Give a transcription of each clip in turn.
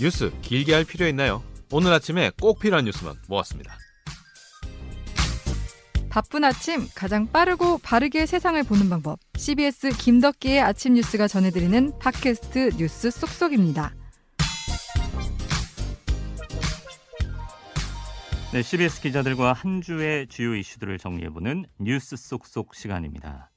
뉴스 길게 할 필요 있나요? 오늘 아침에 꼭 필요한 뉴스만 모았습니다. 바쁜 아침 가장 빠르고 바르게 세상을 보는 방법. CBS 김덕기의 아침 뉴스가 전해드리는 팟캐스트 뉴스 쏙쏙입니다. 네, CBS 기자들과 한 주의 주요 이슈들을 정리해보는 뉴스 쏙쏙 시간입니다.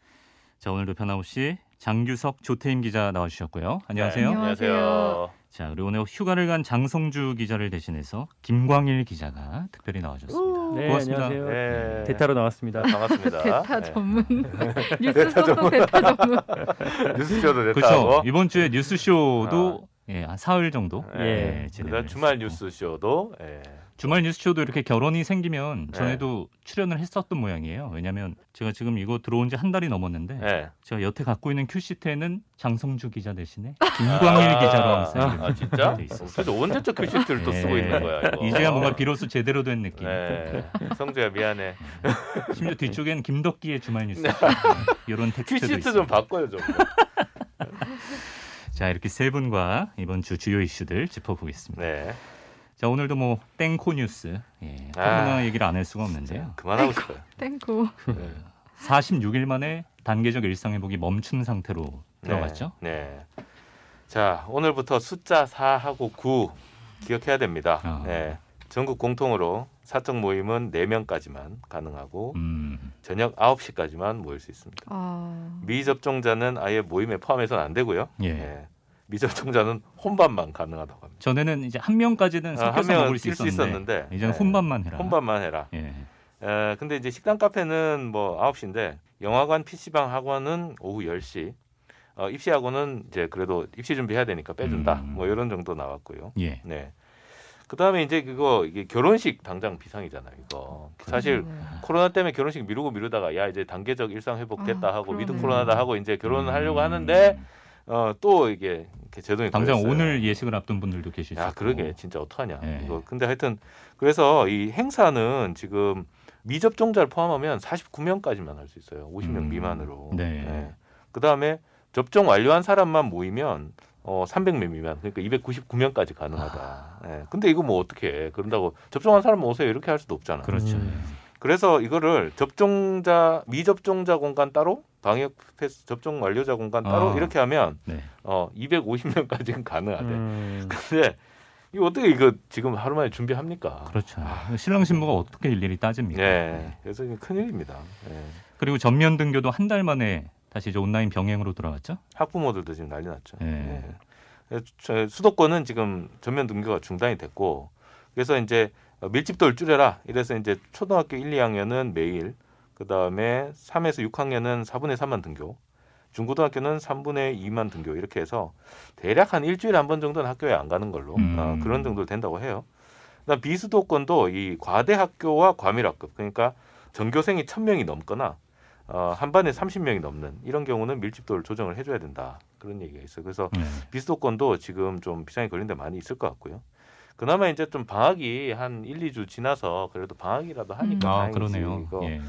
자, 오늘도 변함없이 장규석, 조태임 기자 나와주셨고요. 안녕하세요. 네, 안녕하세요. 자, 그리고 오늘 휴가를 간 장성주 기자를 대신해서 김광일 기자가 특별히 나와주셨습니다. 네, 고맙습니다. 안녕하세요. 네. 대타로 나왔습니다. 반갑습니다. 대타 네. 전문 뉴스 쏙쏙 대타 전문. 뉴스쇼도 그렇죠. 됐다고. 이번 주에 뉴스쇼도 예, 한 사흘 정도 예. 예, 그다음 진행을 주말 했었고. 뉴스쇼도 예. 주말 뉴스쇼도 이렇게 결원이 생기면 네. 전에도 출연을 했었던 모양이에요. 왜냐하면 제가 지금 이거 들어온 지 한 달이 넘었는데 예. 제가 여태 갖고 있는 큐시트에는 장성주 기자 대신에 김광일 아, 기자로 항상 아 진짜? 그래서 언제적 큐시트를 또 쓰고 예. 있는 거야 이거. 이제야 뭔가 비로소 제대로 된 느낌. 네. 성주야 미안해. 심지어 뒤쪽엔 김덕기의 주말 뉴스 이런 텍스트도 네. 큐시트 있어요. 좀 바꿔요 좀. 자 이렇게 세 분과 이번 주 주요 이슈들 짚어보겠습니다. 네. 자 오늘도 뭐 땡코 뉴스, 예, 아. 코로나 얘기를 안 할 수가 없는데요. 그만하고 싶어요. 땡코. 네. 46일 만에 단계적 일상 회복이 멈춘 상태로 들어갔죠. 네. 네. 자 오늘부터 숫자 4하고 9 기억해야 됩니다. 아. 네. 전국 공통으로 사적 모임은 4명까지만 가능하고 음, 저녁 9시까지만 모일 수 있습니다. 아, 미접종자는 아예 모임에 포함해서는 안 되고요. 예. 예. 미접종자는 혼밥만 가능하다고 합니다. 전에는 이제 한 명까지는 아, 한 섞여서 명은 먹을 수 있었는데, 있었는데, 이제는 네. 혼밥만 해라. 혼밥만 해라. 예. 에, 근데 이제 식당 카페는 뭐 9시인데 영화관, PC방 학원은 오후 10시. 어, 입시 학원은 이제 그래도 입시 준비해야 되니까 빼준다. 음. 뭐 이런 정도 나왔고요. 예. 네. 그다음에 이제 그거 이게 결혼식 당장 비상이잖아요. 이거 사실 네. 코로나 때문에 결혼식 미루고 미루다가 야 이제 단계적 일상 회복됐다 아, 하고 위드 그러네. 코로나다 하고 이제 결혼을 하려고 음. 하는데 어, 또 이게 이렇게 제동이 당장 걸렸어요. 오늘 예식을 앞둔 분들도 야 있고. 그러게 진짜 어떡하냐 예. 이거 근데 하여튼 그래서 이 행사는 지금 미접종자를 포함하면 49명까지만 할 수 있어요 50명 음. 미만으로 네. 그다음에 접종 완료한 사람만 모이면 어 300명 미만 그러니까 299명까지 가능하다 아. 예. 근데 이거 뭐 어떻게 해 그런다고 접종한 사람 오세요 이렇게 할 수도 없잖아 그렇죠. 음. 그래서 이거를 접종자 미접종자 공간 따로 방역 패스 접종 완료자 공간 따로 아. 이렇게 하면 네. 어 250명까지는 가능하대 음, 근데 이거 어떻게 이거 지금 하루 만에 준비합니까? 그렇죠. 신랑 신부가 어떻게 일일이 따집니까? 예, 그래서 이게 큰일입니다. 예. 그리고 전면 등교도 한 달 만에 다시 이제 온라인 병행으로 돌아왔죠. 학부모들도 지금 난리 났죠. 저- 수도권은 지금 전면 등교가 중단이 됐고, 그래서 이제 밀집도를 줄여라. 이래서 이제 초등학교 1, 2학년은 매일, 그 다음에 3에서 6학년은 4분의 3만 등교, 중고등학교는 3분의 2만 등교 이렇게 해서 대략 한 일주일에 한 번 정도는 학교에 안 가는 걸로 음. 어, 그런 정도 된다고 해요. 그다음 비수도권도 이 과대 학교와 과밀학급 그러니까 전교생이 1000명이 넘거나 어, 한 반에 30명이 넘는 이런 경우는 밀집도를 조정을 해줘야 된다 그런 얘기가 있어요. 그래서 네. 비수도권도 지금 좀 비상이 걸린 데 많이 있을 것 같고요. 그나마 이제 좀 방학이 한 1, 2주 지나서 그래도 방학이라도 하니까 아 다행이지. 그러네요. 이거 예.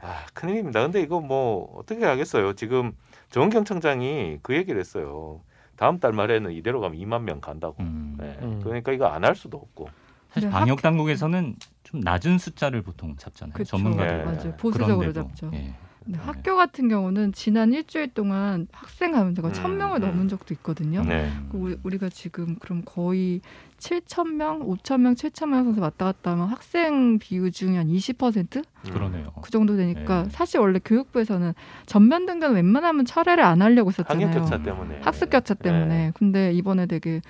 아, 큰일입니다. 근데 이거 뭐 어떻게 하겠어요. 지금 정은경청장이 그 얘기를 했어요. 다음 달 말에는 이대로 가면 2만 명 간다고. 음. 네. 음. 그러니까 이거 안 할 수도 없고. 사실 네, 방역 당국에서는 좀 낮은 숫자를 보통 잡잖아요. 그쵸. 전문가들. 네. 맞아요. 보수적으로 그런데도, 잡죠. 예. 네. 학교 같은 경우는 지난 일주일 동안 학생 감염자가 음, 1000명을 음. 넘은 적도 있거든요. 네. 그 우리- 우리가 지금 그럼 거의 7,000명, 5,000명, 7,000명 선수 왔다 갔다 하면 학생 비율 중에 한 20%? 음. 그러네요. 그 정도 되니까 네. 사실 원래 교육부에서는 전면 등교는 웬만하면 철회를 안 하려고 했었잖아요. 학력 격차 때문에. 학습 격차 때문에. 네. 근데 이번에 되게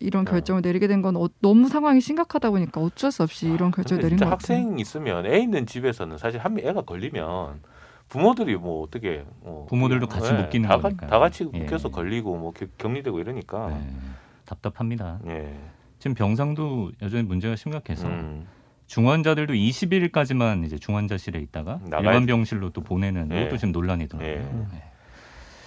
이런 어. 결정을 내리게 된건 어, 너무 상황이 심각하다 보니까 어쩔 수 없이 이런 결정을 내린 같아요. 학생 있으면 애 있는 집에서는 사실 한명 애가 걸리면 부모들이 뭐 어떻게 뭐 부모들도 같이 네, 묶이는 다, 가- 거니까요. 다 같이 예. 묶여서 걸리고 뭐 겨- 격리되고 이러니까. 네. 답답합니다. 예. 지금 병상도 여전히 문제가 심각해서 음. 중환자들도 20일까지만 이제 중환자실에 있다가 나가야 일반 돼. 병실로 또 보내는 예. 이것도 지금 논란이더라고요. 예.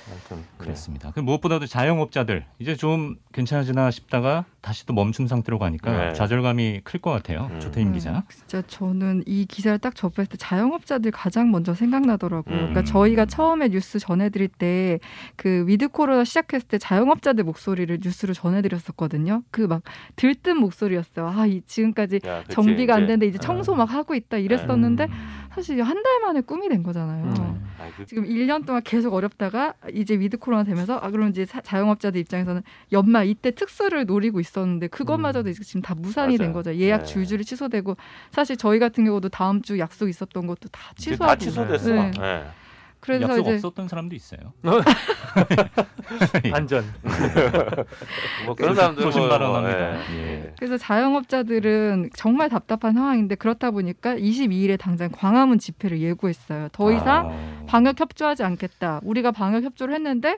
네. 아무튼 네. 그렇습니다. 그 무엇보다도 자영업자들 이제 좀 괜찮아지나 싶다가 다시 또 멈춘 상태로 가니까 네. 좌절감이 클 것 같아요. 음. 조태임 음, 기자. 진짜 저는 이 기사를 딱 접했을 때 자영업자들 가장 먼저 생각나더라고요. 음. 그러니까 저희가 처음에 뉴스 전해드릴 때 그 위드 코로나 시작했을 때 자영업자들 목소리를 뉴스로 전해드렸었거든요. 그 막 들뜬 목소리였어요. 아, 이 지금까지 야, 정비가 안. 되는데 이제 청소 막 하고 있다 이랬었는데 음. 사실 한 달 만에 꿈이 된 거잖아요. 음. 그, 지금 1년 동안 계속 어렵다가 이제 위드 코로나 되면서 아 그럼 이제 사- 자영업자들 입장에서는 연말 이때 특수를 노리고 있었는데 그것마저도 이제 지금 다 무산이 된 맞아요. 거죠. 예약 네. 줄줄이 취소되고 사실 저희 같은 경우도 다음 주 약속 있었던 것도 다 취소하고 다 취소됐어. 네. 네. 그래서 약속 이제 없었던 사람도 있어요. 안전. 뭐 그런 사람들 조심 뭐, 발언합니다. 예. 예. 그래서 자영업자들은 정말 답답한 상황인데 그렇다 보니까 22일에 당장 광화문 집회를 예고했어요. 더 이상 아. 방역 협조하지 않겠다. 우리가 방역 협조를 했는데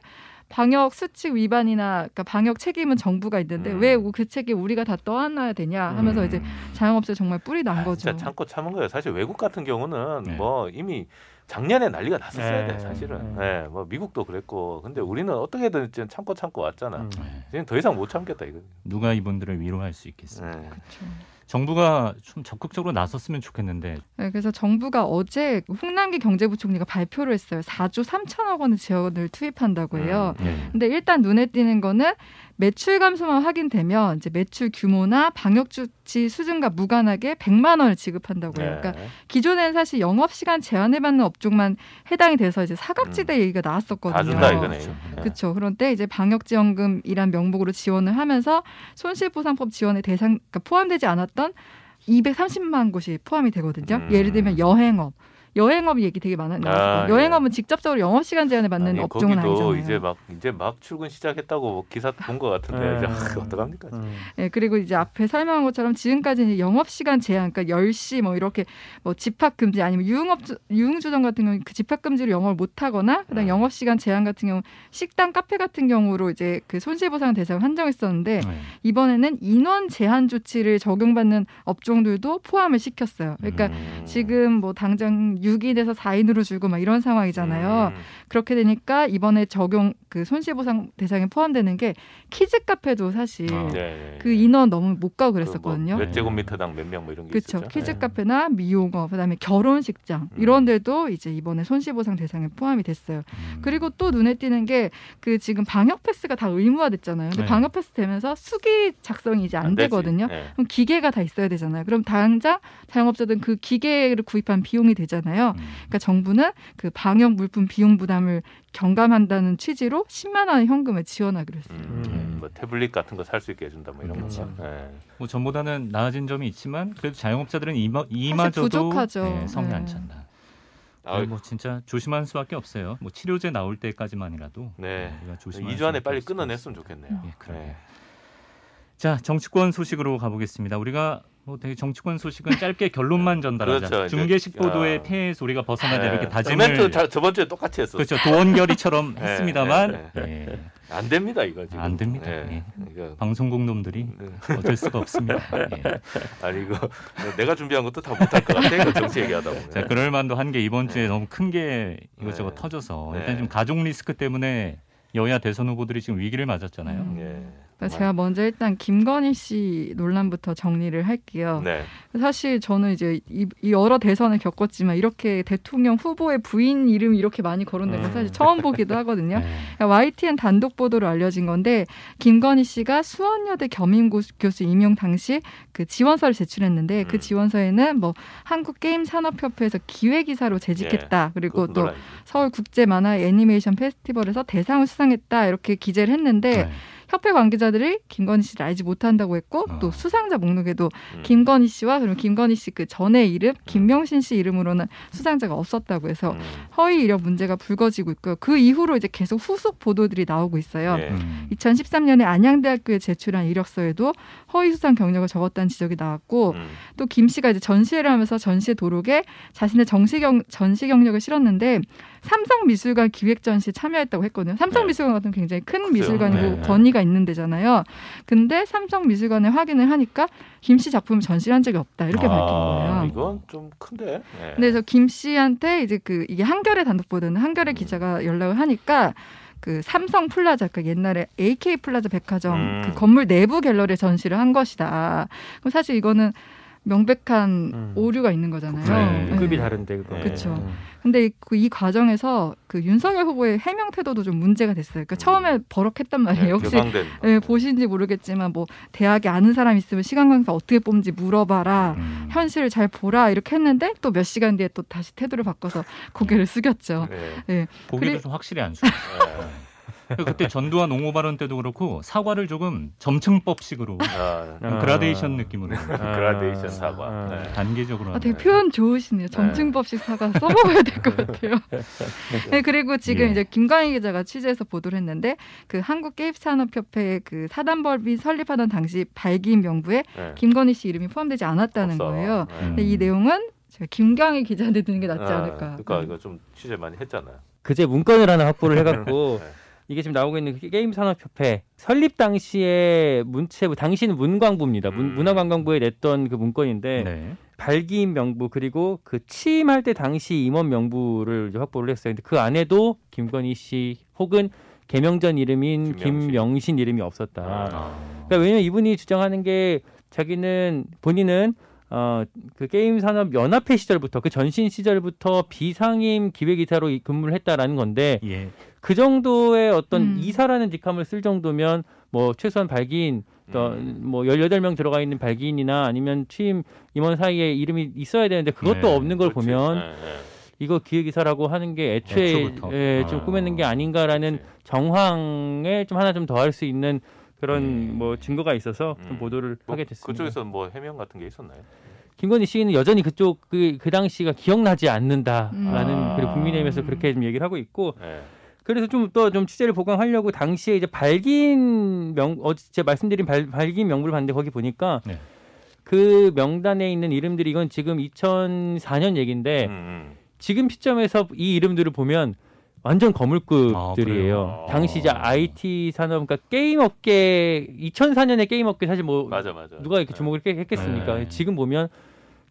방역 수칙 위반이나 그러니까 방역 책임은 정부가 있는데 음. 왜그 책임 우리가 다 떠안아야 되냐 하면서 음. 이제 자영업자 정말 뿔이 난 아, 거죠. 진짜 참고 참은 거예요. 사실 외국 같은 경우는 네. 뭐 이미 작년에 난리가 났었어야 네. 돼 사실은. 네. 네. 뭐 미국도 그랬고. 근데 우리는 어떻게든 지금 참고 참고 왔잖아. 음. 네. 지금 더 이상 못 참겠다 이거. 누가 이분들을 위로할 수 있겠습니까? 네. 그렇죠. 정부가 좀 적극적으로 나섰으면 좋겠는데 네, 그래서 정부가 어제 홍남기 경제부총리가 발표를 했어요. 4조 3천억 원의 지원을 투입한다고 해요. 음. 예. 근데 일단 눈에 띄는 거는 매출 감소만 확인되면 이제 매출 규모나 방역 조치 수준과 무관하게 100만 원을 지급한다고 해요. 그러니까 네. 기존에는 사실 영업 시간 제한을 받는 업종만 해당이 돼서 이제 사각지대 얘기가 나왔었거든요. 다 준다 이거네. 그렇죠. 네. 그렇죠. 그런데 이제 방역지원금이란 명목으로 지원을 하면서 손실보상법 지원에 대상 그러니까 포함되지 않았던 230만 곳이 포함이 되거든요. 음. 예를 들면 여행업. 여행업 얘기 되게 많아요. 아, 여행업은 직접적으로 영업 시간 제한을 받는 아니, 업종은 거기도 아니잖아요. 이제 막 이제 막 출근 시작했다고 뭐 기사 본 것 같은데 네. 이제 아, 어떡합니까? 음. 예, 그리고 이제 앞에 설명한 것처럼 지금까지는 영업 시간 제한, 그러니까 10시 뭐 이렇게 뭐 집합 금지 아니면 유흥업 유흥주점 같은 경우는 그 집합 금지로 영업을 못 하거나 그다음 음. 영업 시간 제한 같은 경우 식당, 카페 같은 경우로 이제 그 손실 보상 대상을 한정했었는데 네. 이번에는 인원 제한 조치를 적용받는 업종들도 포함을 시켰어요. 그러니까 음. 지금 뭐 당장 6인에서 4인으로 줄고 막 이런 상황이잖아요. 음. 그렇게 되니까 이번에 적용 그 손실보상 대상에 포함되는 게 키즈 카페도 사실 아. 네, 네. 그 인원 너무 못 가고 그 그랬었거든요. 뭐몇 제곱미터당 몇 명 뭐 이런 게 그렇죠. 있었죠. 키즈 네. 카페나 미용업, 그다음에 결혼식장 음. 이런 데도 이제 이번에 손실보상 대상에 포함이 됐어요. 음. 그리고 또 눈에 띄는 게 그 지금 방역 패스가 다 의무화됐잖아요. 근데 네. 방역 패스 되면서 수기 작성이 이제 안, 되지. 되거든요. 네. 그럼 기계가 다 있어야 되잖아요. 그럼 당장 자영업자들은 그 기계를 구입한 비용이 되잖아요. 음. 그러니까 정부는 그 방역 물품 비용 부담을 경감한다는 취지로 10만 원의 현금을 지원하기로 했어요. 음, 음. 뭐 태블릿 같은 거 살 수 있게 해준다 뭐 이런 음. 거죠. 네. 뭐 전보다는 나아진 점이 있지만 그래도 자영업자들은 이마, 이마저도 부족하죠. 네, 성이 네. 안 찬다. 아, 뭐 진짜 조심할 수밖에 없어요. 뭐 치료제 나올 때까지만이라도 네. 우리가 조심할 2주 안에 빨리 끊어냈으면 좋겠네요. 예, 그러게요. 네. 자 정치권 소식으로 가보겠습니다. 우리가 뭐 되게 정치권 소식은 짧게 결론만 전달하자. 그렇죠. 중계식 보도의 어. 폐해 소리가 벗어나자 네. 이렇게 다짐을 멘트 자- 저번 주에 똑같이 했어. 그렇죠 도원결의처럼 네, 했습니다만 네, 예, 안 됩니다 이거 지금. 안 됩니다. 네. 예. 이거 방송국 놈들이 네. 어쩔 수가 없습니다. 예. 아니 이거 내가 준비한 것도 다 못할 것 같아. 이거 정치 얘기하다 보면. 자, 그럴 만도 한 게 이번 주에 네. 너무 큰 게 이것저것 네. 터져서 네. 일단 좀 가족 리스크 때문에 여야 대선 후보들이 지금 위기를 맞았잖아요. 음. 예. 그러니까 제가 먼저 일단 김건희 씨 논란부터 정리를 할게요. 네. 사실 저는 이제 이, 이 여러 대선을 겪었지만 이렇게 대통령 후보의 부인 이름이 이렇게 많이 거론된 건 음. 사실 처음 보기도 하거든요. 네. 그러니까 YTN 단독 보도로 알려진 건데 김건희 씨가 수원여대 겸임 고- 교수 임용 당시 그 지원서를 제출했는데 그 음. 지원서에는 뭐 한국 게임 산업협회에서 기획이사로 재직했다 그리고 그것도 또. 서울 국제 만화 애니메이션 페스티벌에서 대상을 수상했다 이렇게 기재를 했는데 네. 협회 관계자들이 김건희 씨를 알지 못한다고 했고 어. 또 수상자 목록에도 음. 김건희 씨와 그리고 김건희 씨 그 전의 이름 김명신 씨 이름으로는 수상자가 없었다고 해서 음. 허위 이력 문제가 불거지고 있고요. 그 이후로 이제 계속 후속 보도들이 나오고 있어요. 예. 음. 2013년에 안양대학교에 제출한 이력서에도 허위 수상 경력을 적었다는 지적이 나왔고 음. 또김 씨가 이제 전시회를 하면서 전시회 도록에 자신의 정시 경 전시 경력을 실었는데 삼성미술관 기획 전시에 참여했다고 했거든요. 삼성미술관 같은 굉장히 큰 그죠. 미술관이고 네. 권위가 있는 데잖아요. 근데 삼성미술관에 확인을 하니까 김 씨 작품을 전시를 한 적이 없다 이렇게 아, 밝힌 거예요. 이건 좀 큰데. 예. 근데 그래서 김 씨한테 이제 그 이게 한겨레 단독 보도는 한겨레 기자가 연락을 하니까 그 삼성 플라자 그 옛날에 AK 플라자 백화점 음. 그 건물 내부 갤러리에 전시를 한 것이다. 그럼 사실 이거는 명백한 음. 오류가 있는 거잖아요. 네. 급이 네. 다른데 그거. 네. 그쵸. 음. 근데 이, 그이 과정에서 그 윤석열 후보의 해명 태도도 좀 문제가 됐어요. 그러니까 음. 처음에 버럭했단 말이에요. 혹시 격앙된. 예, 보신지 모르겠지만 뭐 대학에 아는 사람 있으면 시간 강사 어떻게 뽑는지 물어봐라. 음. 현실을 잘 보라 이렇게 했는데 또 몇 시간 뒤에 또 다시 태도를 바꿔서 고개를 숙였죠. 네. 고개도 그리- 좀 확실히 안 숙였어요. 그때 전두환 옹호 발언 때도 그렇고 사과를 조금 점층법식으로 아, 아. 그라데이션 느낌으로 그라데이션 사과. 아. 네. 단계적으로 아, 되게. 표현 좋으시네요. 점층법식 사과 써먹어야 될 것 같아요. 네, 그리고 지금 예. 이제 김광희 기자가 취재해서 보도를 했는데 그 한국 게임산업협회 그 사단법인 설립하던 당시 발기인 명부에 네. 김건희 씨 이름이 포함되지 않았다는 없어. 거예요. 네. 근데 이 내용은 제가 김광희 기자한테 듣는 게 낫지 아, 않을까. 그러니까 이거 좀 취재 많이 했잖아요. 그제 문건을 하나 확보를 해갖고 네. 이게 지금 나오고 있는 그 게임 산업협회 설립 당시에 문체부 당시는 문광부입니다. 문, 음. 문화관광부에 냈던 그 문건인데 네. 발기인 명부 그리고 그 취임할 때 당시 임원 명부를 이제 확보를 했어요. 근데 그 안에도 김건희 씨 혹은 개명 전 이름인 김명신. 김명신 이름이 없었다. 아. 그러니까 왜냐면 이분이 주장하는 게 자기는 본인은 어그 게임 산업 연합회 시절부터 그 전신 시절부터 비상임 기획이사로 이- 근무를 했다라는 건데 예. 그 정도의 어떤 음. 이사라는 직함을 쓸 정도면 뭐 최소한 발기인 또 음. 뭐 18명 들어가 있는 발기인이나 아니면 취임 임원 사이에 이름이 있어야 되는데 그것도 네, 없는 걸 그렇지. 보면 네, 네. 이거 기획이사라고 하는 게 애초에. 예, 좀 아. 꾸며낸 게 아닌가라는 그렇지. 정황에 좀 하나 좀 더 할 수 있는 그런 네. 뭐 증거가 있어서 좀 음. 보도를 뭐 하게 됐습니다. 그쪽에서 뭐 해명 같은 게 있었나요? 김건희 씨는 여전히 그쪽 그, 그 당시가 기억나지 않는다라는 음. 그리고 국민의힘에서 그렇게 좀 얘기를 하고 있고 네. 그래서 좀또좀 취재를 보강하려고 당시에 이제 발기인 명 어제 말씀드린 발, 발기인 명부를 봤는데 거기 보니까 네. 그 명단에 있는 이름들이 이건 지금 2004년 얘기인데 음, 음. 지금 시점에서 이 이름들을 보면 완전 아, 거물급들이에요. 그래요? 당시 이제 아. IT 산업 그러니까 게임 업계 2004년에 게임 업계 사실 뭐 맞아 맞아. 누가 이렇게 네. 주목을 했- 했겠습니까? 네. 지금 보면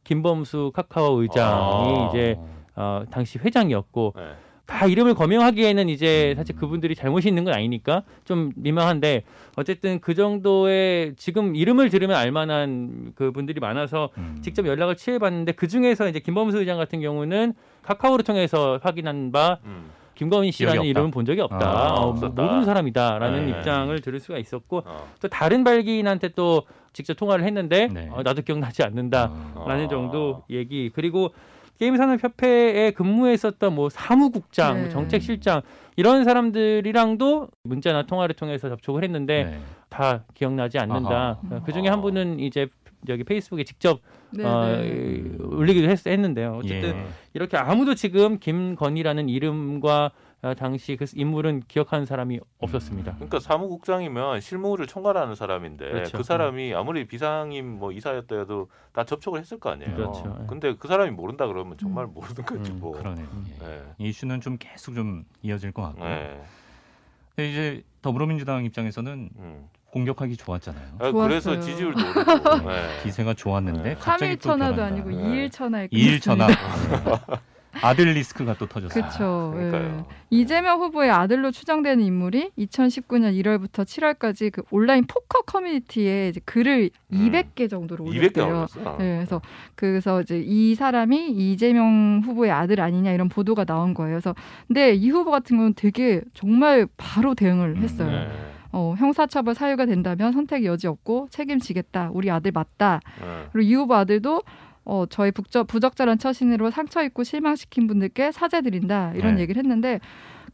김범수 카카오 의장이 아. 이제 어, 당시 회장이었고 네. 다 이름을 거명하기에는 이제 음. 사실 그분들이 잘못이 있는 건 아니니까 좀 민망한데 어쨌든 그 정도의 지금 이름을 들으면 알만한 그분들이 많아서 음. 직접 연락을 취해봤는데 그 중에서 이제 김범수 의장 같은 경우는 카카오를 통해서 확인한 바 음. 김건희 씨라는. 이름은 본 적이 없다. 아, 어, 없었다. 모르는 사람이다라는 네. 입장을 들을 수가 있었고 어. 또 다른 발기인한테 또 직접 통화를 했는데 네. 어, 나도 기억나지 않는다. 어. 라는 아. 정도 얘기 그리고 게임산업협회에 근무했었던 뭐 사무국장, 네. 뭐 정책실장 이런 사람들이랑도 문자나 통화를 통해서 접촉을 했는데 네. 다 기억나지 않는다. 아하. 그 중에 한 분은 이제 여기 페이스북에 직접 네, 어, 네. 올리기도 했, 했는데요. 어쨌든 예. 이렇게 아무도 지금 김건희라는 이름과 어, 당시 그 인물은 기억하는 사람이 없었습니다. 그러니까 사무국장이면 실무를 총괄하는 사람인데 그렇죠. 그 사람이 아무리 비상임 뭐 이사였다 해도 다 접촉을 했을 거 아니에요. 그렇죠. 근데 그 사람이 모른다 그러면 정말 음. 모르는 거지 음, 뭐. 그러네요. 예. 네. 이 이슈는 좀 계속 좀 이어질 것 같고. 네. 근데 이제 더불어민주당 입장에서는 음. 공격하기 좋았잖아요. 아, 좋았어요. 그래서 지지율도 오르고. 네. 기세가 좋았는데 네. 갑자기 3일 또 천하도. 아니고 네. 2일 천하에 2일 천하. 아들 리스크가 또 터졌어요. 그렇죠. 그러니까요. 이재명 후보의 아들로 추정되는 인물이 2019년 1월부터 7월까지 그 온라인 포커 커뮤니티에 이제 글을 음. 200개 정도로 200개 올렸대요. 올렸어. 네, 그래서 그래서 이제 이 사람이 이재명 후보의 아들 아니냐 이런 보도가 나온 거예요. 그래서 근데 이 후보 같은 경우는 되게 정말 바로 대응을 음, 했어요. 네. 어, 형사처벌 사유가 된다면 선택 여지 없고 책임지겠다. 우리 아들 맞다. 네. 그리고 이 후보 아들도 어, 저희 북적, 부적절한 처신으로 상처 입고 실망시킨 분들께 사죄드린다. 이런 네. 얘기를 했는데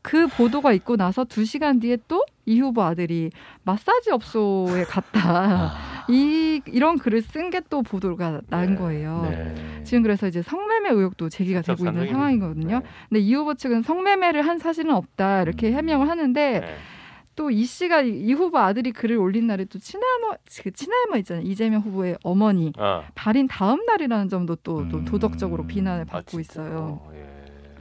그 보도가 있고 나서 두 시간 뒤에 또 이 후보 아들이 마사지 업소에 갔다. 아, 이 이런 글을 쓴 게 또 보도가 난 네. 거예요. 네. 지금 그래서 이제 성매매 의혹도 제기가 되고 있는. 상황이거든요. 네. 근데 이 후보 측은 성매매를 한 사실은 없다 이렇게 음. 해명을 하는데 네. 또 이 씨가 이, 이 후보 아들이 글을 올린 날에 또 친할머 그 친할머 있잖아요 이재명 후보의 어머니 아, 발인 다음 날이라는 점도 또, 또 음. 도덕적으로 비난을 아, 받고 진짜요? 있어요. 예.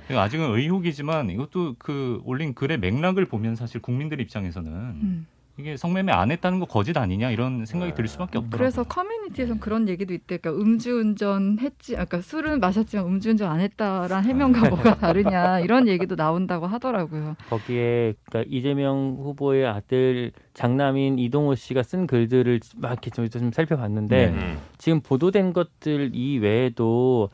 이거 아직은 의혹이지만 이것도 그 올린 글의 맥락을 보면 사실 국민들 입장에서는 음. 이게 성매매 안 했다는 거 거짓 아니냐 이런 생각이 들 수밖에 없더라고요. 그래서 커뮤니티에선 그런 얘기도 있대. 그러니까 음주운전 했지, 아까 그러니까 술은 마셨지만 음주운전 안 했다란 해명과 뭐가 다르냐 이런 얘기도 나온다고 하더라고요. 거기에 그러니까 이재명 후보의 아들 장남인 이동호 씨가 쓴 글들을 막 이렇게 좀, 좀 살펴봤는데 네. 음. 지금 보도된 것들 이외에도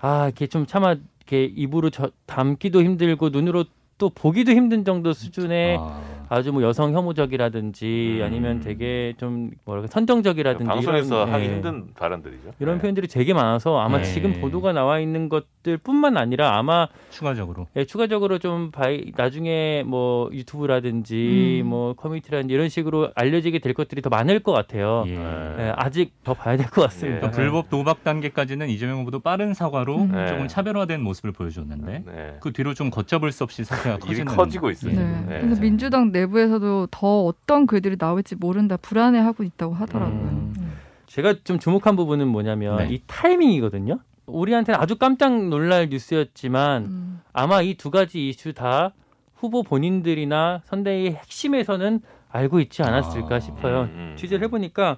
아 이렇게 좀 차마 이렇게 입으로 저, 담기도 힘들고 눈으로 또 보기도 힘든 정도 수준의 아, 아주 뭐 여성 혐오적이라든지 음. 아니면 되게 좀 뭐랄까 선정적이라든지 방송에서 이런, 하기 예, 힘든 발언들이죠. 이런 네. 표현들이 되게 많아서 아마 네. 지금 보도가 나와 있는 것들뿐만 아니라 아마 추가적으로 예, 추가적으로 좀 바이, 나중에 뭐 유튜브라든지 음. 뭐 커뮤니티라든지 이런 식으로 알려지게 될 것들이 더 많을 것 같아요. 예. 예, 아직 더 봐야 될 것 같습니다. 그러니까 불법 도박 단계까지는 이재명 후보도 빠른 사과로 음. 네. 조금 차별화된 모습을 보여줬는데 네. 그 뒤로 좀 걷잡을 수 없이 사태가 커지는 커지고 있어요. 네. 예. 네. 그래서 민주당 내부에서도 더 어떤 글들이 나올지 모른다 불안해하고 있다고 하더라고요. 음. 음. 제가 좀 주목한 부분은 뭐냐면 네. 이 타이밍이거든요. 우리한테는 아주 깜짝 놀랄 뉴스였지만 음. 아마 이 두 가지 이슈 다 후보 본인들이나 선대의 핵심에서는 알고 있지 않았을까 아. 싶어요. 음, 음. 취재를 해보니까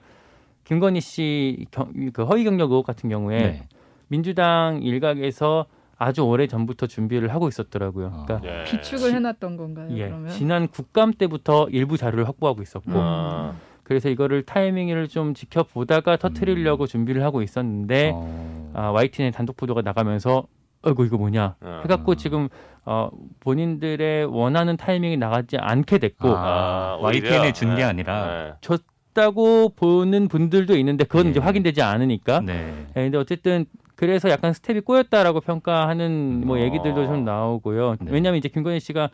김건희 씨 경, 그 허위 경력 의혹 같은 경우에 네. 민주당 일각에서 아주 오래 전부터 준비를 하고 있었더라고요. 아. 그러니까 예. 비축을 해놨던 건가요? 예, 그러면 지난 국감 때부터 일부 자료를 확보하고 있었고 음. 아, 그래서 이거를 타이밍을 좀 지켜보다가 터트리려고 준비를 하고 있었는데 어, 아, YTN 단독 보도가 나가면서 어이구 이거 뭐냐 어. 해갖고 음. 지금 어, 본인들의 원하는 타이밍이 나가지 않게 됐고 아, 오히려, YTN에 준게 네, 아니라 네. 졌다고 보는 분들도 있는데 그건 예. 이제 확인되지 않으니까 네. 예, 근데 어쨌든 그래서 약간 스텝이 꼬였다라고 평가하는 뭐 어. 얘기들도 좀 나오고요. 네. 왜냐하면 이제 김건희 씨가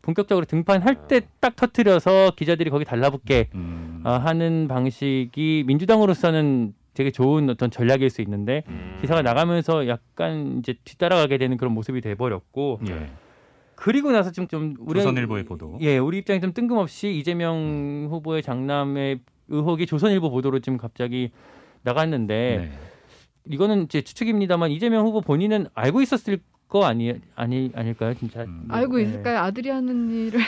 본격적으로 등판할 때 딱 터트려서 기자들이 거기 달라붙게 음. 어, 하는 방식이 민주당으로서는 되게 좋은 어떤 전략일 수 있는데 음. 기사가 나가면서 약간 이제 뒤따라가게 되는 그런 모습이 돼 버렸고 예. 그리고 나서 지금 좀 우리 조선일보의 보도. 예, 우리 입장이 좀 뜬금없이 이재명 후보의 장남의 의혹이 조선일보 보도로 지금 갑자기 나갔는데 네. 이거는 제 추측입니다만 이재명 후보 본인은 알고 있었을 거 아니 아니 아닐까요, 진짜? 음. 알고 예. 있을까요? 아들이 하는 일을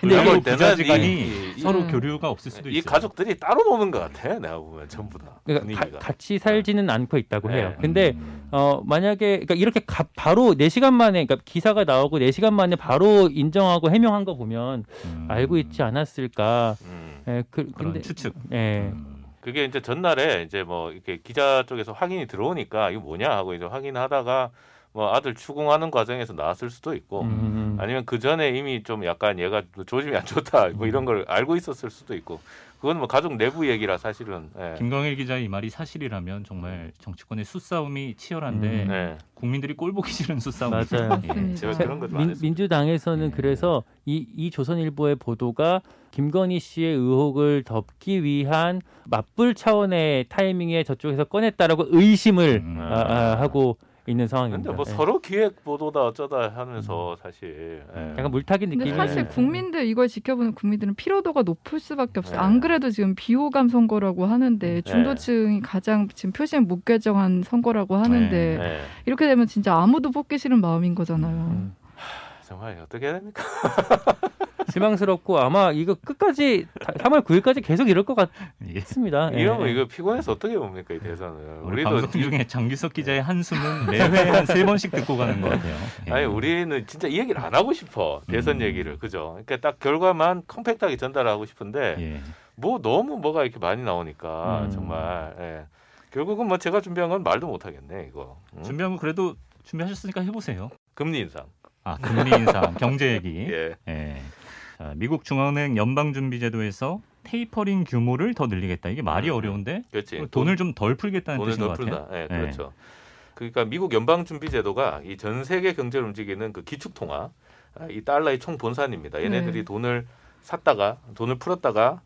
근데 이게 볼 때는 부자지간이 이- 이- 서로 음. 교류가 없을 수도 이 있어요. 가족들이 따로 노는 것 같아. 내가 보면 전부 다 그러니까 가-. 같이 살지는 않고 있다고 네. 해요. 근데 음. 어 만약에 그러니까 이렇게 가, 바로 4 시간 만에 그러니까 기사가 나오고 4 시간 만에 바로 인정하고 해명한 거 보면 음. 알고 있지 않았을까? 음. 예, 그, 근데 추측. 예. 음. 그게 이제 전날에 이제 뭐 이렇게 기자 쪽에서 확인이 들어오니까 이거 뭐냐 하고 이제 확인하다가 뭐 아들 추궁하는 과정에서 나왔을 수도 있고 음, 아니면 그 전에 이미 좀 약간 얘가 조짐이 안 좋다 뭐 음. 이런 걸 알고 있었을 수도 있고 그건 뭐 가족 내부 얘기라 사실은 예. 김광일 기자의 이 말이 사실이라면 정말 정치권의 수싸움이 치열한데 음. 네. 국민들이 꼴 보기 싫은 수싸움. 맞아요. 맞습니다. 제가 자, 그런 거좀 민. 민주당에서는 네. 그래서 이, 이 조선일보의 보도가 김건희 씨의 의혹을 덮기 위한 맞불 차원의 타이밍에 저쪽에서 꺼냈다라고 의심을 음. 아, 아, 하고 있는 상황입니다. 근데 뭐 예. 서로 기획 보도다 어쩌다 하면서 사실 예. 약간 물타기 근데 느낌이 사실 네. 국민들 이걸 지켜보는 국민들은 피로도가 높을 수밖에 없어요. 네. 안 그래도 지금 비호감 선거라고 하는데 중도층이 가장 지금 표심 무결정한 선거라고 하는데 네. 이렇게 되면 진짜 아무도 뽑기 싫은 마음인 거잖아요. 음. 정말 어떻게 해야 됩니까? 실망스럽고 아마 이거 끝까지 3월 9일까지 계속 이럴 것 이게 같습니다. 예. 이러면 이거 피곤해서 어떻게 봅니까 이 대선을? 우리 우리도 방송 중에 장규석 기자의 한숨은 매회 한 세 번씩 듣고 가는 것 같아요. 예. 아니 우리는 진짜 이 얘기를 안 하고 싶어 대선 음. 얘기를 그죠? 그러니까 딱 결과만 컴팩트하게 전달하고 싶은데 예. 뭐 너무 뭐가 이렇게 많이 나오니까 음. 정말 예. 결국은 뭐 제가 준비한 건 말도 못 하겠네 이거 응? 준비한 거 그래도 준비하셨으니까 해보세요. 금리 인상 아 금리 인상, 경제 얘기. 예. 예. 자, 미국 중앙은행 연방준비제도에서 테이퍼링 규모를 더 늘리겠다. 이게 말이 음. 어려운데 그렇지 돈을 좀 덜 풀겠다는 돈을 뜻인 것더 같아요. 예, 예. 그렇죠 그러니까 미국 연방준비제도가 이 전 세계 경제를 움직이는 그 기축통화 아, 이 달러의 총 본산입니다 얘네들이 네. 돈을 샀다가 돈을 풀었다가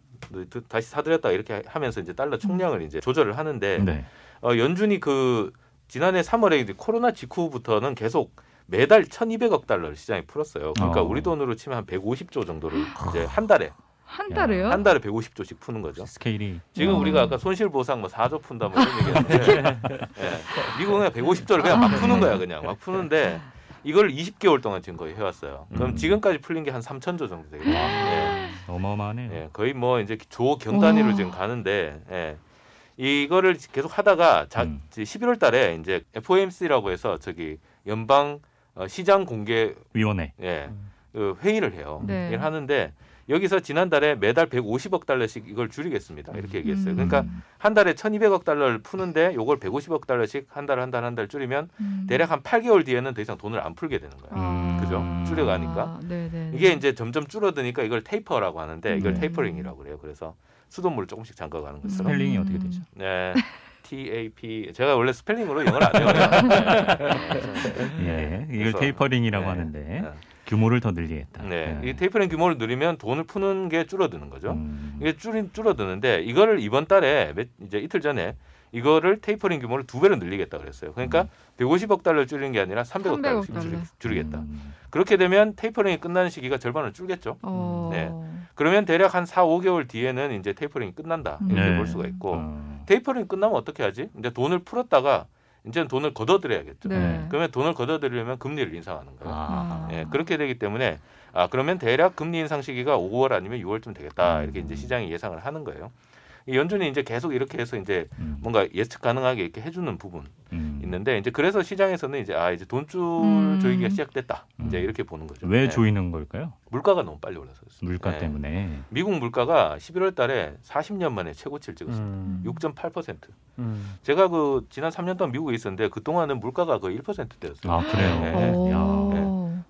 다시 사들였다가 이렇게 하면서 이제 달러 총량을 이제 조절을 하는데 네. 어, 연준이 그 지난해 3월에 이제 코로나 직후부터는 계속 매달 1,200억 달러를 시장에 풀었어요. 그러니까 어. 우리 돈으로 치면 한 150조 정도를 이제 한 달에 한 야. 달에요? 한 달에 150조씩 푸는 거죠. 스케일이 지금 음. 우리가 아까 손실 보상 뭐 4조 푼다 뭐 이런 얘기했는데 예. 미국은 그냥 150조를 그냥 막 푸는 거야 그냥 막 푸는데 이걸 20개월 동안 지금 거의 해왔어요. 그럼 음. 지금까지 풀린 게 한 3천조 정도 되거든요. 예. 어마어마하네요. 예, 거의 뭐 이제 조 경 단위로 와. 지금 가는데 예. 이거를 계속 하다가 자, 음. 11월 달에 이제 FOMC라고 해서 저기 연방 어, 시장 공개 위원회. 예, 음. 그 회의를 해요. 네. 하는데 여기서 지난달에 매달 150억 달러씩 이걸 줄이겠습니다. 이렇게 얘기했어요. 음. 그러니까 한 달에 1,200억 달러를 푸는데 요걸 150억 달러씩 한 달 한 달 한 달 줄이면 음. 대략 한 8개월 뒤에는 더 이상 돈을 안 풀게 되는 거예요. 아. 그죠? 줄여가니까. 네네. 이게 이제 점점 줄어드니까 이걸 테이퍼라고 하는데 이걸 네. 테이퍼링이라고 그래요. 그래서 수돗물을 조금씩 잠가가는 거죠. 스펠링이 음. 어떻게 되죠? 네. T A P 제가 원래 스펠링으로 영어를 안 외워요. 예, 이걸 그래서, 테이퍼링이라고 네. 하는데 네. 규모를 더 늘리겠다. 네. 예. 이 테이퍼링 규모를 늘리면 돈을 푸는 게 줄어드는 거죠. 음. 이게 줄 줄어드는데 이거를 이번 달에 몇- 이제 이틀 전에 이거를 테이퍼링 규모를 두 배로 늘리겠다 그랬어요. 그러니까 150억 달러를 줄이는 게 아니라 300억 300억 달러씩 달러. 줄이, 줄이겠다. 음. 그렇게 되면 테이퍼링이 끝나는 시기가 절반으로 줄겠죠. 어. 네. 그러면 대략 한 4, 5개월 뒤에는 이제 테이퍼링이 끝난다. 이렇게 네. 볼 수가 있고 어. 테이퍼링 끝나면 어떻게 하지? 이제 돈을 풀었다가 이제는 돈을 걷어들여야겠죠. 네. 그러면 돈을 걷어들이려면 금리를 인상하는 거예요. 아. 예, 그렇게 되기 때문에 아 그러면 대략 금리 인상 시기가 5월 아니면 6월쯤 되겠다 이렇게 이제 시장이 예상을 하는 거예요. 이 연준이 이제 계속 이렇게 해서 이제 음. 뭔가 예측 가능하게 이렇게 해주는 부분 음. 있는데 이제 그래서 시장에서는 이제 아 이제 돈줄 음. 조이기가 시작됐다 이제 음. 이렇게 보는 거죠. 왜 예. 조이는 걸까요? 물가가 너무 빨리 올라서 그렇습니다. 물가 예. 때문에. 미국 물가가 11월달에 40년 만에 최고치를 찍었습니다. 음. 6.8%. 음. 제가 그 지난 3년 동안 미국에 있었는데 그 동안은 물가가 거의 1%대였어요. 아 그래요. 네.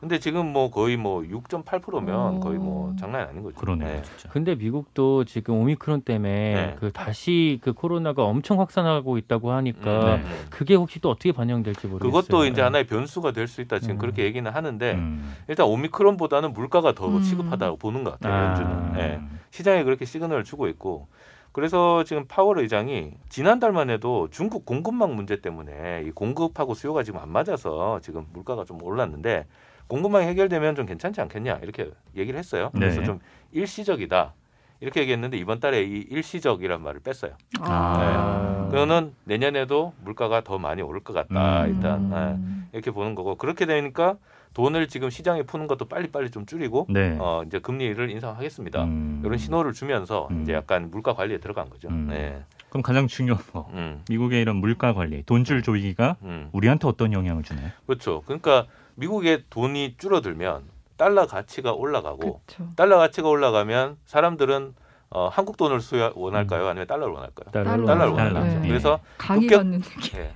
오. 근데 지금 뭐 거의 뭐 6.8%면 오. 거의 뭐 장난이 아닌 거죠. 그러네요, 네. 진짜. 근데 미국도 지금 오미크론 때문에 네. 그 다시 그 코로나가 엄청 확산하고 있다고 하니까 음, 음. 그게 혹시 또 어떻게 반영될지 모르겠어요. 그것도 이제 하나의 변수가 될 수 있다 지금 음. 그렇게 얘기는 하는데 음. 일단 오미크론보다는 물가가 더 음. 시급하다고 보는 것 같아요. 아. 연준은 예. 시장에 그렇게 시그널을 주고 있고 그래서 지금 파월 의장이 지난달만 해도 중국 공급망 문제 때문에 이 공급하고 수요가 지금 안 맞아서 지금 물가가 좀 올랐는데 공급망이 해결되면 좀 괜찮지 않겠냐 이렇게 얘기를 했어요. 그래서 네. 좀 일시적이다 이렇게 얘기했는데 이번 달에 이 일시적이란 말을 뺐어요. 아. 그거는 내년에도 물가가 더 많이 오를 것 같다 음. 일단 예. 음. 이렇게 보는 거고 그렇게 되니까 돈을 지금 시장에 푸는 것도 빨리빨리 좀 줄이고 네. 어 이제 금리를 인상하겠습니다. 음. 이런 신호를 주면서 음. 이제 약간 물가 관리에 들어간 거죠. 음. 네. 그럼 가장 중요한 거 음. 미국의 이런 물가 관리, 돈줄 조이기가 음. 우리한테 어떤 영향을 주나요? 그렇죠. 그러니까 미국의 돈이 줄어들면 달러 가치가 올라가고 그렇죠. 달러 가치가 올라가면 사람들은 어, 한국 돈을 수여 원할까요? 아니면 달러를 원할까요? 달러로 달러를 달러. 원하죠. 네. 그래서 강의 급격-. 예.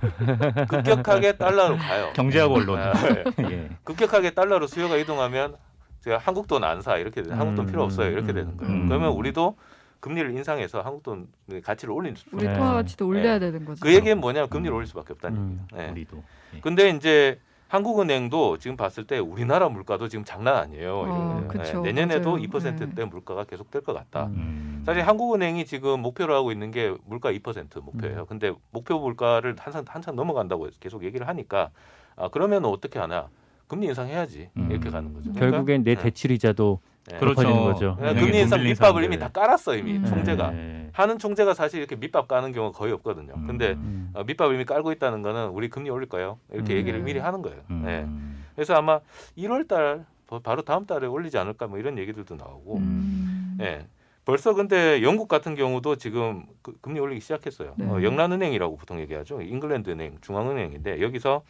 급격하게 달러로 가요. 경제하고 언론. 아, 예. 예. 급격하게 달러로 수요가 이동하면 제가 한국 돈 안 사 이렇게 되는 한국 돈 필요 없어요 이렇게 음. 되는 거예요. 음. 그러면 우리도 금리를 인상해서 한국 돈 가치를 올린 우리 네. 통화 가치도 올려야 되는 거죠. 그 얘기는 뭐냐면 금리를 올릴 수밖에 없다는 음. 얘기예요. 네. 우리도. 예. 근데 이제 한국은행도 지금 봤을 때 우리나라 물가도 지금 장난 아니에요. 어. 그쵸. 내년에도 맞아요. 2%대 물가가 계속 될 것 같다. 음. 음. 사실 한국은행이 지금 목표로 하고 있는 게 물가 2% 목표예요. 음. 근데 목표 물가를 한참 한참 넘어간다고 계속 얘기를 하니까 아 그러면 어떻게 하나? 금리 인상해야지 음. 이렇게 가는 거죠. 그러니까 결국엔 내 네. 대출 이자도 네. 그렇죠. 높아지는 거죠. 그냥 은행에 금리 돈 인상 밑밥을. 이미 다 깔았어 이미 음. 총재가 네. 하는 총재가 사실 이렇게 밑밥 까는 경우가 거의 없거든요. 음. 근데 음. 어, 밑밥 이미 깔고 있다는 거는 우리 금리 올릴 거예요. 이렇게 음. 얘기를 네. 미리 하는 거예요. 음. 네. 그래서 아마 1월 달 바- 바로 다음 달에 올리지 않을까 뭐 이런 얘기들도 나오고. 음. 예. 벌써 근데 영국 같은 경우도 지금 그 금리 올리기 시작했어요. 네. 어, 영란은행이라고 보통 얘기하죠. 잉글랜드 은행, 중앙은행인데 여기서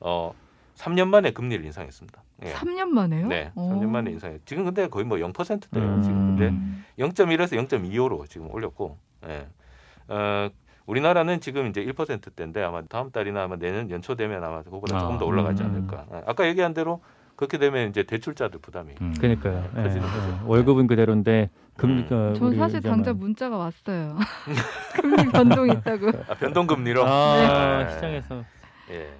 어 3년 만에 금리를 인상했습니다. 예. 3년 만에요? 네, 오. 3년 만에 인상해. 지금 근데 거의 뭐 0%대예요. 음. 지금 근데 음. 0.1에서 0.25로 지금 올렸고, 예. 어, 우리나라는 지금 이제 1%대인데 아마 다음 달이나 아마 내년 연초 되면 아마 그거보다 아, 조금 더 올라가지 음. 않을까. 예. 아까 얘기한 대로 그렇게 되면 이제 대출자들 부담이. 음. 그러니까요. 예, 예. 거죠. 월급은 그대로인데 금리 음. 어, 전 우리 사실 당장 문자가 왔어요. 금리 변동 있다고. 아, 변동 금리로. 아, 네. 시장에서 예.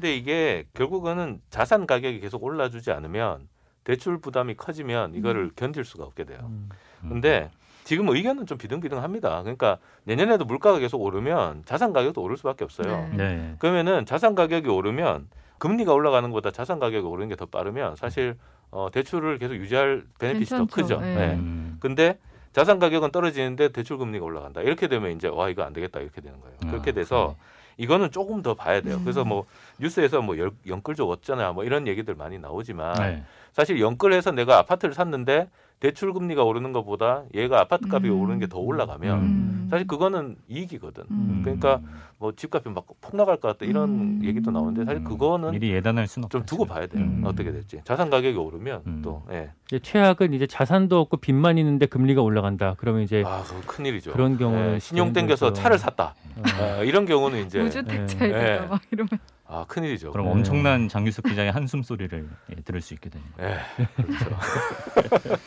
근데 이게 결국은 자산 가격이 계속 올라주지 않으면 대출 부담이 커지면 이거를 견딜 수가 없게 돼요. 음. 근데 지금 의견은 좀 비등비등합니다. 그러니까 내년에도 물가가 계속 오르면 자산 가격도 오를 수밖에 없어요. 네. 네. 그러면은 자산 가격이 오르면 금리가 올라가는 것보다 자산 가격이 오르는 게 더 빠르면 사실 어, 대출을 계속 유지할 베네핏이 더. 크죠. 네. 네. 음. 근데 자산 가격은 떨어지는데 대출 금리가 올라간다. 이렇게 되면 이제 와 이거 안 되겠다 이렇게 되는 거예요. 그렇게 아, 돼서 이거는 조금 더 봐야 돼요. 음. 그래서 뭐 뉴스에서 뭐 열- 영끌족 어쩌나 뭐 이런 얘기들 많이 나오지만 네. 사실 연끌해서 내가 아파트를 샀는데 대출 금리가 오르는 것보다 얘가 아파트 값이 음. 오르는 게 더 올라가면 음. 사실 그거는 이익이거든. 음. 그러니까 뭐 집값이 막 폭락할 것 같다 이런 음. 얘기도 나오는데 사실 그거는 미리 예단할 수는. 좀 두고 봐야 돼요. 음. 어떻게 될지. 자산 가격이 오르면 음. 또 예. 이제 최악은 이제 자산도 없고 빚만 있는데 금리가 올라간다. 그러면 이제 아, 그거 큰일이죠. 그런 경우는 예, 신용 땡겨서. 차를 샀다. 어, 아, 이런 경우는 이제 무주택자에다가 예. 막 이러면 아, 큰일이죠. 그럼 네. 엄청난 장유석 기자의 한숨 소리를 예, 들을 수 있게 되는 거예요. 예. 그렇죠.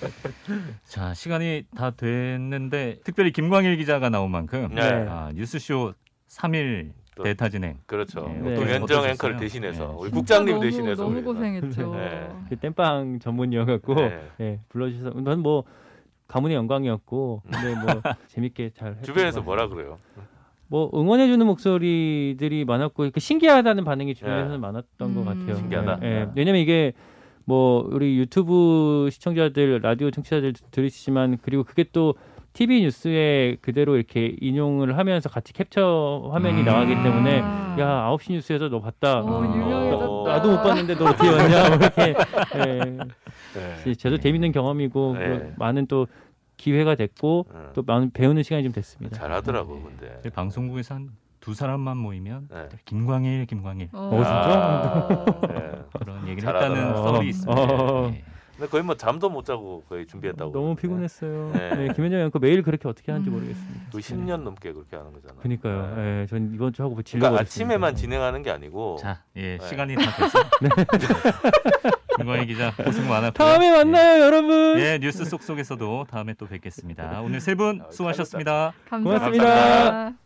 자 시간이 다 됐는데 특별히 김광일 기자가 나온 만큼 네. 아, 뉴스쇼 3일 또- 대타 진행 그렇죠. 네. 어떠셨어요? 앵커를 대신해서 네. 우리 국장님 너무, 대신해서 너무. 고생했죠. 네. 그 땜빵 전문이어갖고 네. 예, 불러주셔서 난뭐 가문의 영광이었고 근데 뭐 재밌게 잘 주변에서 것 뭐라. 그래요? 뭐 응원해주는 목소리들이 많았고 그 신기하다는 반응이 주변에서는 예. 많았던 것 음. 같아요. 신기하다? 예, 예. 예. 왜냐면 이게 뭐 우리 유튜브 시청자들, 라디오 청취자들 들으시지만 그리고 그게 또 TV 뉴스에 그대로 이렇게 인용을 하면서 같이 캡처 화면이 음. 나가기 때문에 아. 야 9시 뉴스에서 너 봤다. 오, 어, 유명해졌다. 나도 못 봤는데 너 어떻게 봤냐? 뭐 이렇게 예. 예. 저도 재밌는 경험이고 네. 그리고 많은 또 기회가 됐고 음. 또 많은 배우는 시간이 좀 됐습니다. 잘하더라고 근데. 저희 방송국에서 한 두 사람만 모이면 네. 김광일, 김광일 어, 진짜? 예. 그런 얘기를 잘하더라. 했다는 어. 썰이 있습니다. 어. 예. 근데 거의 뭐 잠도 못 자고 거의 준비했다고. 너무 그러는데. 피곤했어요. 네. 네, 김현정 앵커 매일 그렇게 어떻게 하는지 음. 모르겠습니다. 그 10년 넘게 그렇게 하는 거잖아요. 그니까요. 네. 예, 전 이번 주 하고 질러 그러니까 아침에만 진행하는 게 아니고 자, 예, 네. 시간이 다 됐어. 김광일 기자 고생 많았고요. 다음에 만나요, 여러분. 예, 예, 뉴스 속 속에서도 다음에 또 뵙겠습니다. 오늘 세분 아, 수고하셨습니다. 감사합니다. 고맙습니다.